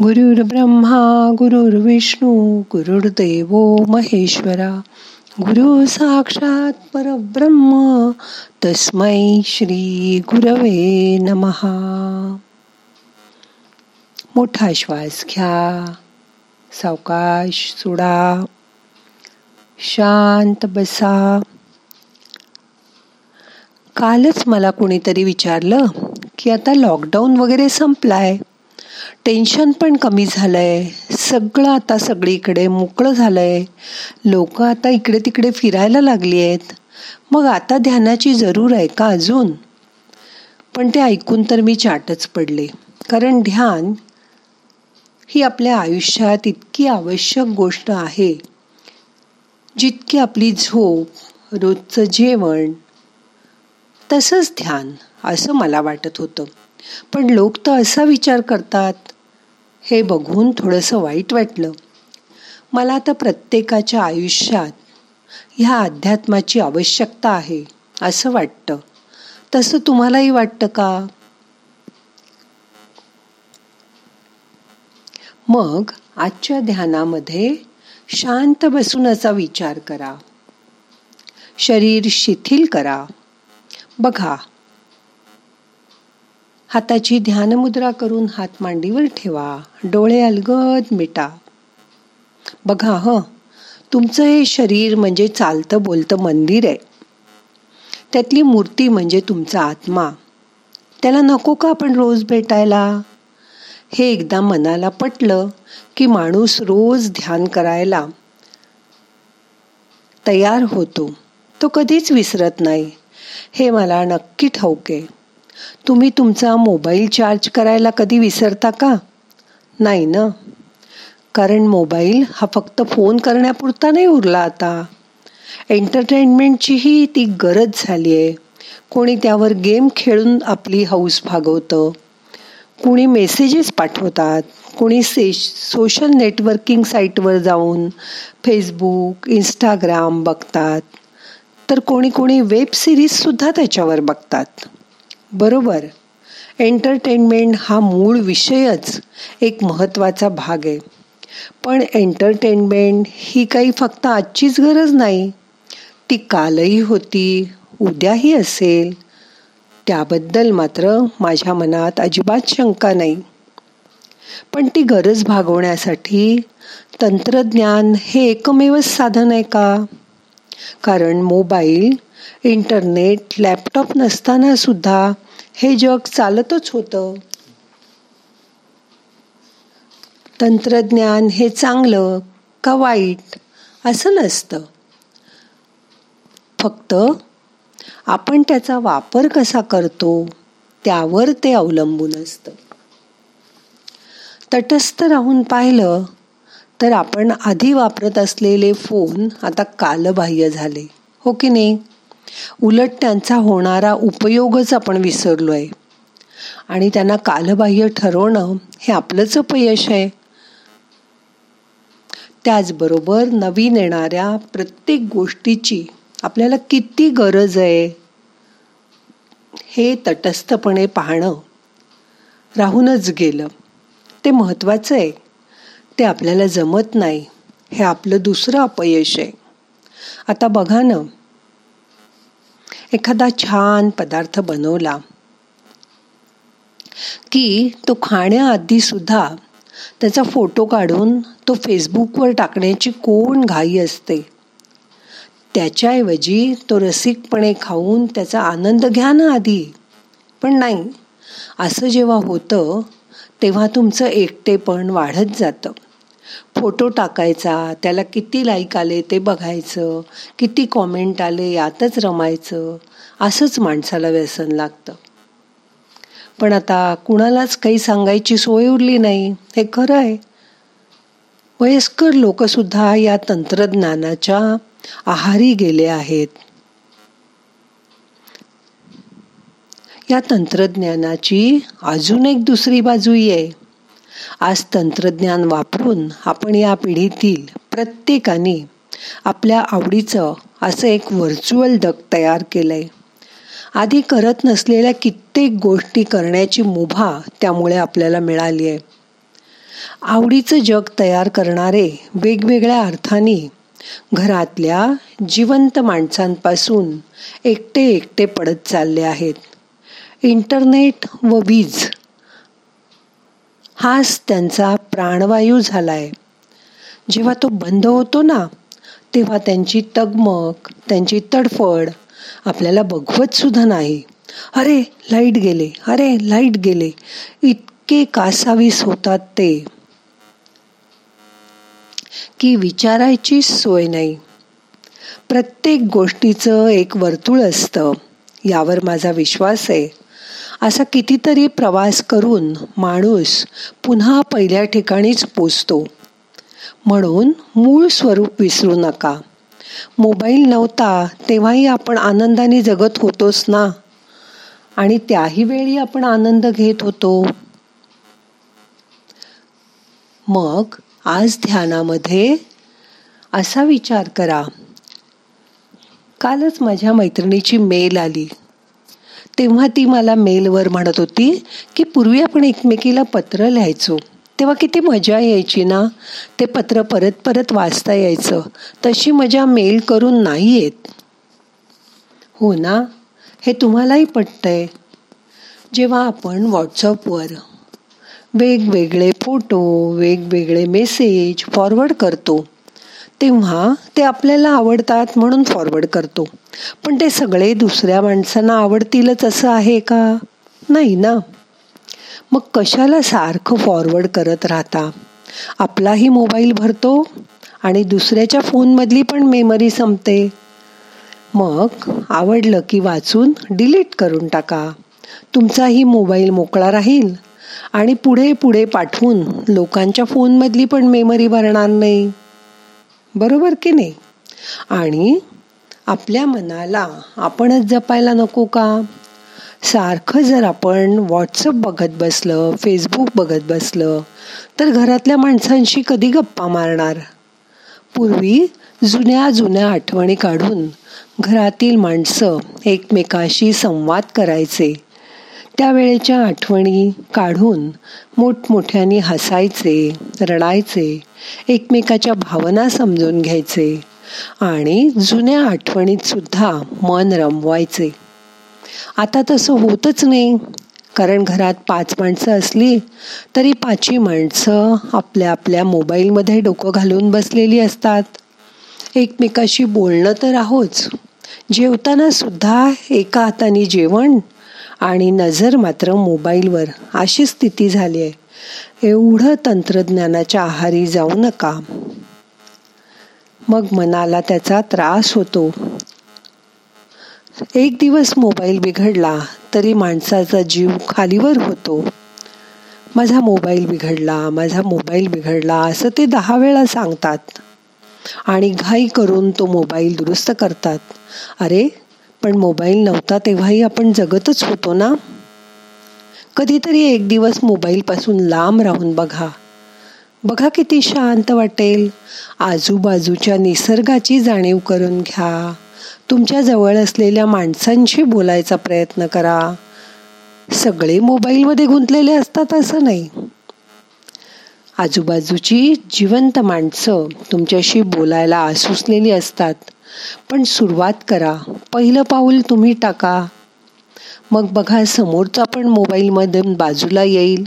गुरुर् ब्रह्मा गुरुर्विष्णू गुरुर्देव महेश्वरा। गुरु साक्षात परब्रह्म तस्मै श्री गुरवे नमहा मोठा श्वास घ्या सावकाश सुडा शांत बसा। कालच मला कोणीतरी विचारलं की आता लॉकडाऊन वगैरे संपलाय. टेन्शन पण कमी झालं आहे सगळं आता सगळीकडे मोकळं झालं आहे लोक आता इकडे तिकडे फिरायला लागली आहेत मग आता ध्यानाची जरूर आहे का अजून? पण ते ऐकून तर मी चाटच पडले. कारण ध्यान ही आपल्या आयुष्यात इतकी आवश्यक गोष्ट आहे. जितकी आपली झोप रोजचं जेवण तसंच ध्यान असं मला वाटत होतं. पण लोक तर असा विचार करतात हे बघून थोडंसं वाईट वाटलं. मला आता प्रत्येकाच्या आयुष्यात ह्या अध्यात्माची आवश्यकता आहे असं वाटतं. तसं तुम्हालाही वाटतं का? मग आजच्या ध्यानामध्ये शांत बसून असा विचार करा. शरीर शिथिल करा. बघा हाताची ध्यानमुद्रा करून हात मांडीवर ठेवा. डोळे अलगद मिटा. बघा ह. तुमचं हे शरीर म्हणजे चालतं बोलतं मंदिर आहे. त्यातली मूर्ती म्हणजे तुमचा आत्मा. त्याला नको का आपण रोज भेटायला? हे एकदा मनाला पटलं की माणूस रोज ध्यान करायला तयार होतो. तो कधीच विसरत नाही. हे मला नक्की ठाऊक आहे. तुम्ही तुमचा मोबाईल चार्ज करायला कधी विसरता का? नाही ना. कारण मोबाईल हा फक्त फोन करण्यापुरता नाही उरला आता. एंटरटेनमेंटचीही ती गरज झाली आहे कोणी त्यावर गेम खेळून आपली हौस भागवतं. कुणी मेसेजेस पाठवतात. कोणी से सोशल नेटवर्किंग साईटवर जाऊन फेसबुक इंस्टाग्राम बघतात. तर कोणी कोणी वेब सिरीजसुद्धा त्याच्यावर बघतात. बरोबर. एंटरटेनमेंट हा मूळ विषयच एक महत्त्वाचा भाग आहे. पण एंटरटेनमेंट ही काही फक्त आजचीच गरज नाही. ती कालही होती उद्याही असेल. त्याबद्दल मात्र माझ्या मनात अजिबात शंका नाही. पण ती गरज भागवण्यासाठी तंत्रज्ञान हे एकमेव साधन आहे का? कारण मोबाईल इंटरनेट लॅपटॉप नसताना सुद्धा हे जग चालतच होतं. तंत्रज्ञान हे चांगलं का वाईट असं नसतं. फक्त आपण त्याचा वापर कसा करतो त्यावर ते अवलंबून असतं. तटस्थ राहून पाहिलं तर आपण आधी वापरत असलेले फोन आता कालबाह्य झाले. हो की नाही? उलट त्यांचा होणारा उपयोगच आपण विसरलोय. आणि त्यांना कालबाह्य ठरवणं हे आपलंच अपयश आहे. त्याचबरोबर नवीन येणाऱ्या प्रत्येक गोष्टीची आपल्याला किती गरज आहे हे तटस्थपणे पाहणं राहूनच गेलं. ते महत्त्वाचं आहे. ते आपल्याला जमत नाही. हे आपलं दुसरं अपयश आहे. आता बघा ना एखादा छान पदार्थ बनवला की तो खाण्याआधी सुद्धा त्याचा फोटो काढून तो फेसबुकवर टाकण्याची कोण घाई असते? त्याच्याऐवजी तो रसिकपणे खाऊन त्याचा आनंद घ्या ना आधी. पण नाही असं जेव्हा होतं तेव्हा तुमचं एकटेपण वाढत जातं. फोटो टाकायचा त्याला किती लाईक आले ते बघायचं किती कॉमेंट आले यातच रमायचं असंच माणसाला व्यसन लागतं. पण आता कुणालाच काही सांगायची सोय उरली नाही हे खरं आहे. वयस्कर लोकसुद्धा या तंत्रज्ञानाच्या आहारी गेले आहेत. या तंत्रज्ञानाची अजून एक दुसरी बाजू आहे. आज तंत्रज्ञान वापरून आपण या पिढीतील प्रत्येकाने आपल्या आवडीचं असं एक व्हर्च्युअल डग तयार केलंय. आधी करत नसलेल्या कित्येक गोष्टी करण्याची मुभा त्यामुळे आपल्याला मिळाली आहे. आवडीचं जग तयार करणारे वेगवेगळ्या अर्थाने घरातल्या जिवंत माणसांपासून एकटे एकटे पडत चालले आहेत. इंटरनेट व वीज हाच त्यांचा प्राणवायू झालाय. जेव्हा तो बंद होतो ना तेव्हा त्यांची तगमग त्यांची तडफड आपल्याला बघवत सुद्धा नाही. अरे लाइट गेले. अरे लाइट गेले. इतके कासावीस होतात ते. की विचारायची सोय नाही. प्रत्येक गोष्टीचं एक वर्तुळ असतं. यावर माझा विश्वास आहे. असा कितीतरी प्रवास करून माणूस पुन्हा पहिल्या ठिकाणीच पोचतो. म्हणून मूळ स्वरूप विसरू नका. मोबाईल नव्हता तेव्हाही आपण आनंदाने जगत होतोच ना. आणि त्याही वेळी आपण आनंद घेत होतो. मग आज ध्यानामध्ये असा विचार करा. कालच माझ्या मैत्रिणीची मेल आली. तेव्हा ती मला मेलवर म्हणत होती की पूर्वी आपण एकमेकीला पत्र लिहायचो. तेव्हा किती मजा यायची ना? ते पत्र परत परत वाचता यायचं. तशी मजा मेल करून नाही येत. हो ना? हे तुम्हालाही पटतंय. जेव्हा आपण व्हॉट्सअपवर वेगवेगळे फोटो वेगवेगळे मेसेज फॉरवर्ड करतो तेव्हा ते आपल्याला आवडतात म्हणून फॉरवर्ड करतो. पण ते सगळे दुसऱ्या माणसांना आवडतीलच असं आहे का? नाही ना? मग कशाला सारखं फॉरवर्ड करत राहता? आपलाही मोबाईल भरतो आणि दुसऱ्याच्या फोनमधली पण मेमरी संपते. मग आवडलं की वाचून डिलीट करून टाका. तुमचाही मोबाईल मोकळा राहील आणि पुढे पुढे पाठवून लोकांच्या फोनमधली पण मेमरी भरणार नाही. बरोबर की नाही? आणि आपल्या मनाला आपणच जपायला नको का? सारखं जर आपण व्हॉट्सअप बघत बसलं फेसबुक बघत बसलं तर घरातल्या माणसांशी कधी गप्पा मारणार? पूर्वी जुन्या जुन्या आठवणी काढून घरातील माणसं एकमेकाशी संवाद करायचे. त्यावेळेच्या आठवणी काढून मोठमोठ्याने हसायचे रडायचे एकमेकाच्या भावना समजून घ्यायचे आणि जुन्या आठवणीतसुद्धा मन रमवायचे. आता तसं होतच नाही. कारण घरात पाच माणसं असली तरी पाचही माणसं आपल्या आपल्या मोबाईलमध्ये डोकं घालून बसलेली असतात. एकमेकाशी बोलणं तर आहोच. जेवताना सुद्धा एका हाताने जेवण आणि नजर मात्र मोबाईलवर अशी स्थिती झाली आहे. एवढं तंत्रज्ञानाच्या आहारी जाऊ नका. मग मनाला त्याचा त्रास होतो. एक दिवस मोबाईल बिघडला तरी माणसाचा जीव खालीवर होतो. माझा मोबाईल बिघडला माझा मोबाईल बिघडला असं ते दहा वेळा सांगतात. आणि घाई करून तो मोबाईल दुरुस्त करतात. अरे पण मोबाईल नव्हता तेव्हाही आपण जगतच होतो ना? कधीतरी एक दिवस मोबाईलपासून लांब राहून बघा. बघा किती शांत वाटेल. आजूबाजूच्या निसर्गाची जाणीव करून घ्या. तुमच्या जवळ असलेल्या माणसांशी बोलायचा प्रयत्न करा. सगळे मोबाईलमध्ये गुंतलेले असतात असं नाही. आजूबाजूची जिवंत माणसं तुमच्याशी बोलायला आसुसलेली असतात. पण सुरुवात करा. पहिलं पाऊल तुम्ही टाका. मग बघा समोरचा पण मोबाईलमध्ये बाजूला येईल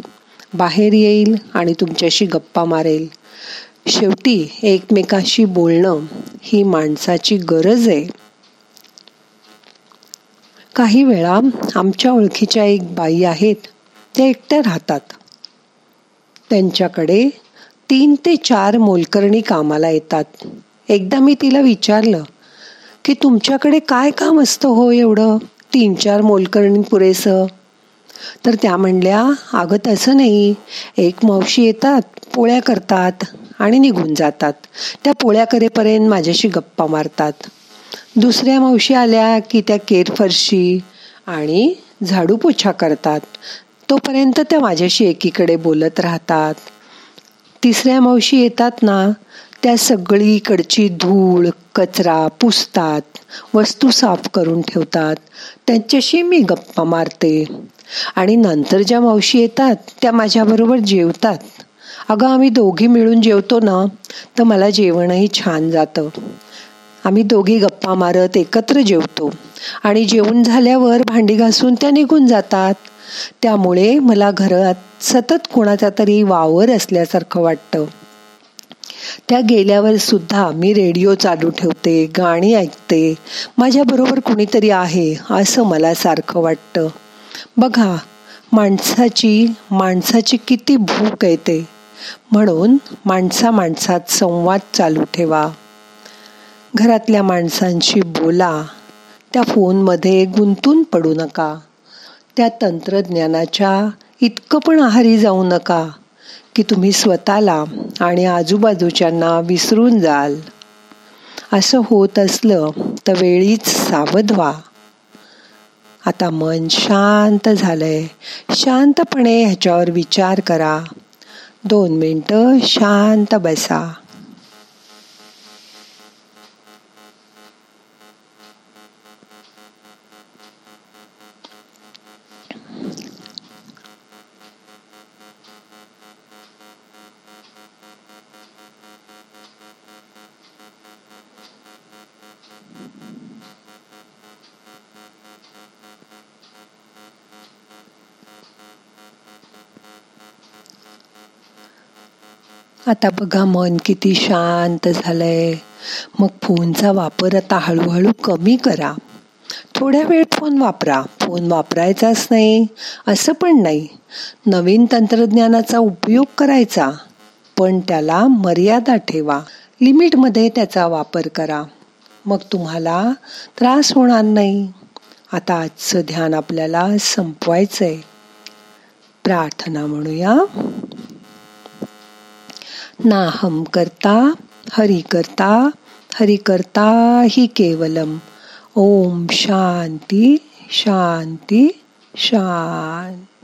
बाहेर येईल आणि तुमच्याशी गप्पा मारेल. शेवटी एकमेकाशी बोलणं ही माणसाची गरज आहे. काही वेळा आमच्या ओळखीच्या एक बाई आहेत. त्या एकट्या राहतात. त्यांच्याकडे तीन ते चार मोलकरणी कामाला येतात. एकदा मी तिला विचारलं की तुमच्याकडे काय काम असतं हो एवढं? तीन चार मोलकरणी पुरेसं? तर त्या म्हणल्या अगं तसं नाही. एक मावशी येतात पोळ्या करतात आणि निघून जातात. त्या पोळ्या करेपर्यंत माझ्याशी गप्पा मारतात. दुसऱ्या मावशी आल्या की त्या केरफरशी आणि झाडू पोछा करतात. तोपर्यंत त्या माझ्याशी एकीकडे बोलत राहतात. तिसऱ्या मावशी येतात ना त्या सगळीकडची धूळ कचरा पुसतात वस्तू साफ करून ठेवतात. त्यांच्याशी मी गप्पा मारते. आणि नंतर ज्या मावशी येतात त्या माझ्याबरोबर जेवतात. अगं आम्ही दोघी मिळून जेवतो ना तर मला जेवणही छान जातं. आम्ही दोघी गप्पा मारत एकत्र जेवतो. आणि जेवण झाल्यावर भांडी घासून त्या निघून जातात. त्यामुळे मला घरात सतत कोणाचा तरी वावर असल्यासारखं वाटतं. त्या गेल्यावर सुद्धा मी रेडिओ चालू ठेवते गाणी ऐकते. माझ्याबरोबर कुणीतरी आहे असं मला सारखं वाटतं. बघा माणसाची माणसाची किती भूक येते. म्हणून माणसा माणसात संवाद चालू ठेवा. घरातल्या माणसांशी बोला. त्या फोनमध्ये गुंतून पडू नका. त्या तंत्रज्ञानाच्या इतकं पण आहारी जाऊ नका की तुम्ही स्वतःला आणि आजूबाजूच्यांना विसरून जाल. असं होत असलं तर वेळीच सावध व्हा. आता मन शांत झालंय. शांतपणे ह्याच्यावर विचार करा. दोन मिनटं शांत बसा. आता बघा मन किती शांत झालंय. मग फोनचा वापर आता हळूहळू कमी करा. थोड्या वेळ फोन वापरा. फोन वापरायचाच नाही असं पण नाही. नवीन तंत्रज्ञानाचा उपयोग करायचा पण त्याला मर्यादा ठेवा. लिमिटमध्ये त्याचा वापर करा. मग तुम्हाला त्रास होणार नाही. आता आजचं ध्यान आपल्याला संपवायचंय. प्रार्थना म्हणूया. नाहम करता हरि करता हरि करता हि केवलम। ओम शांती शांती शांती।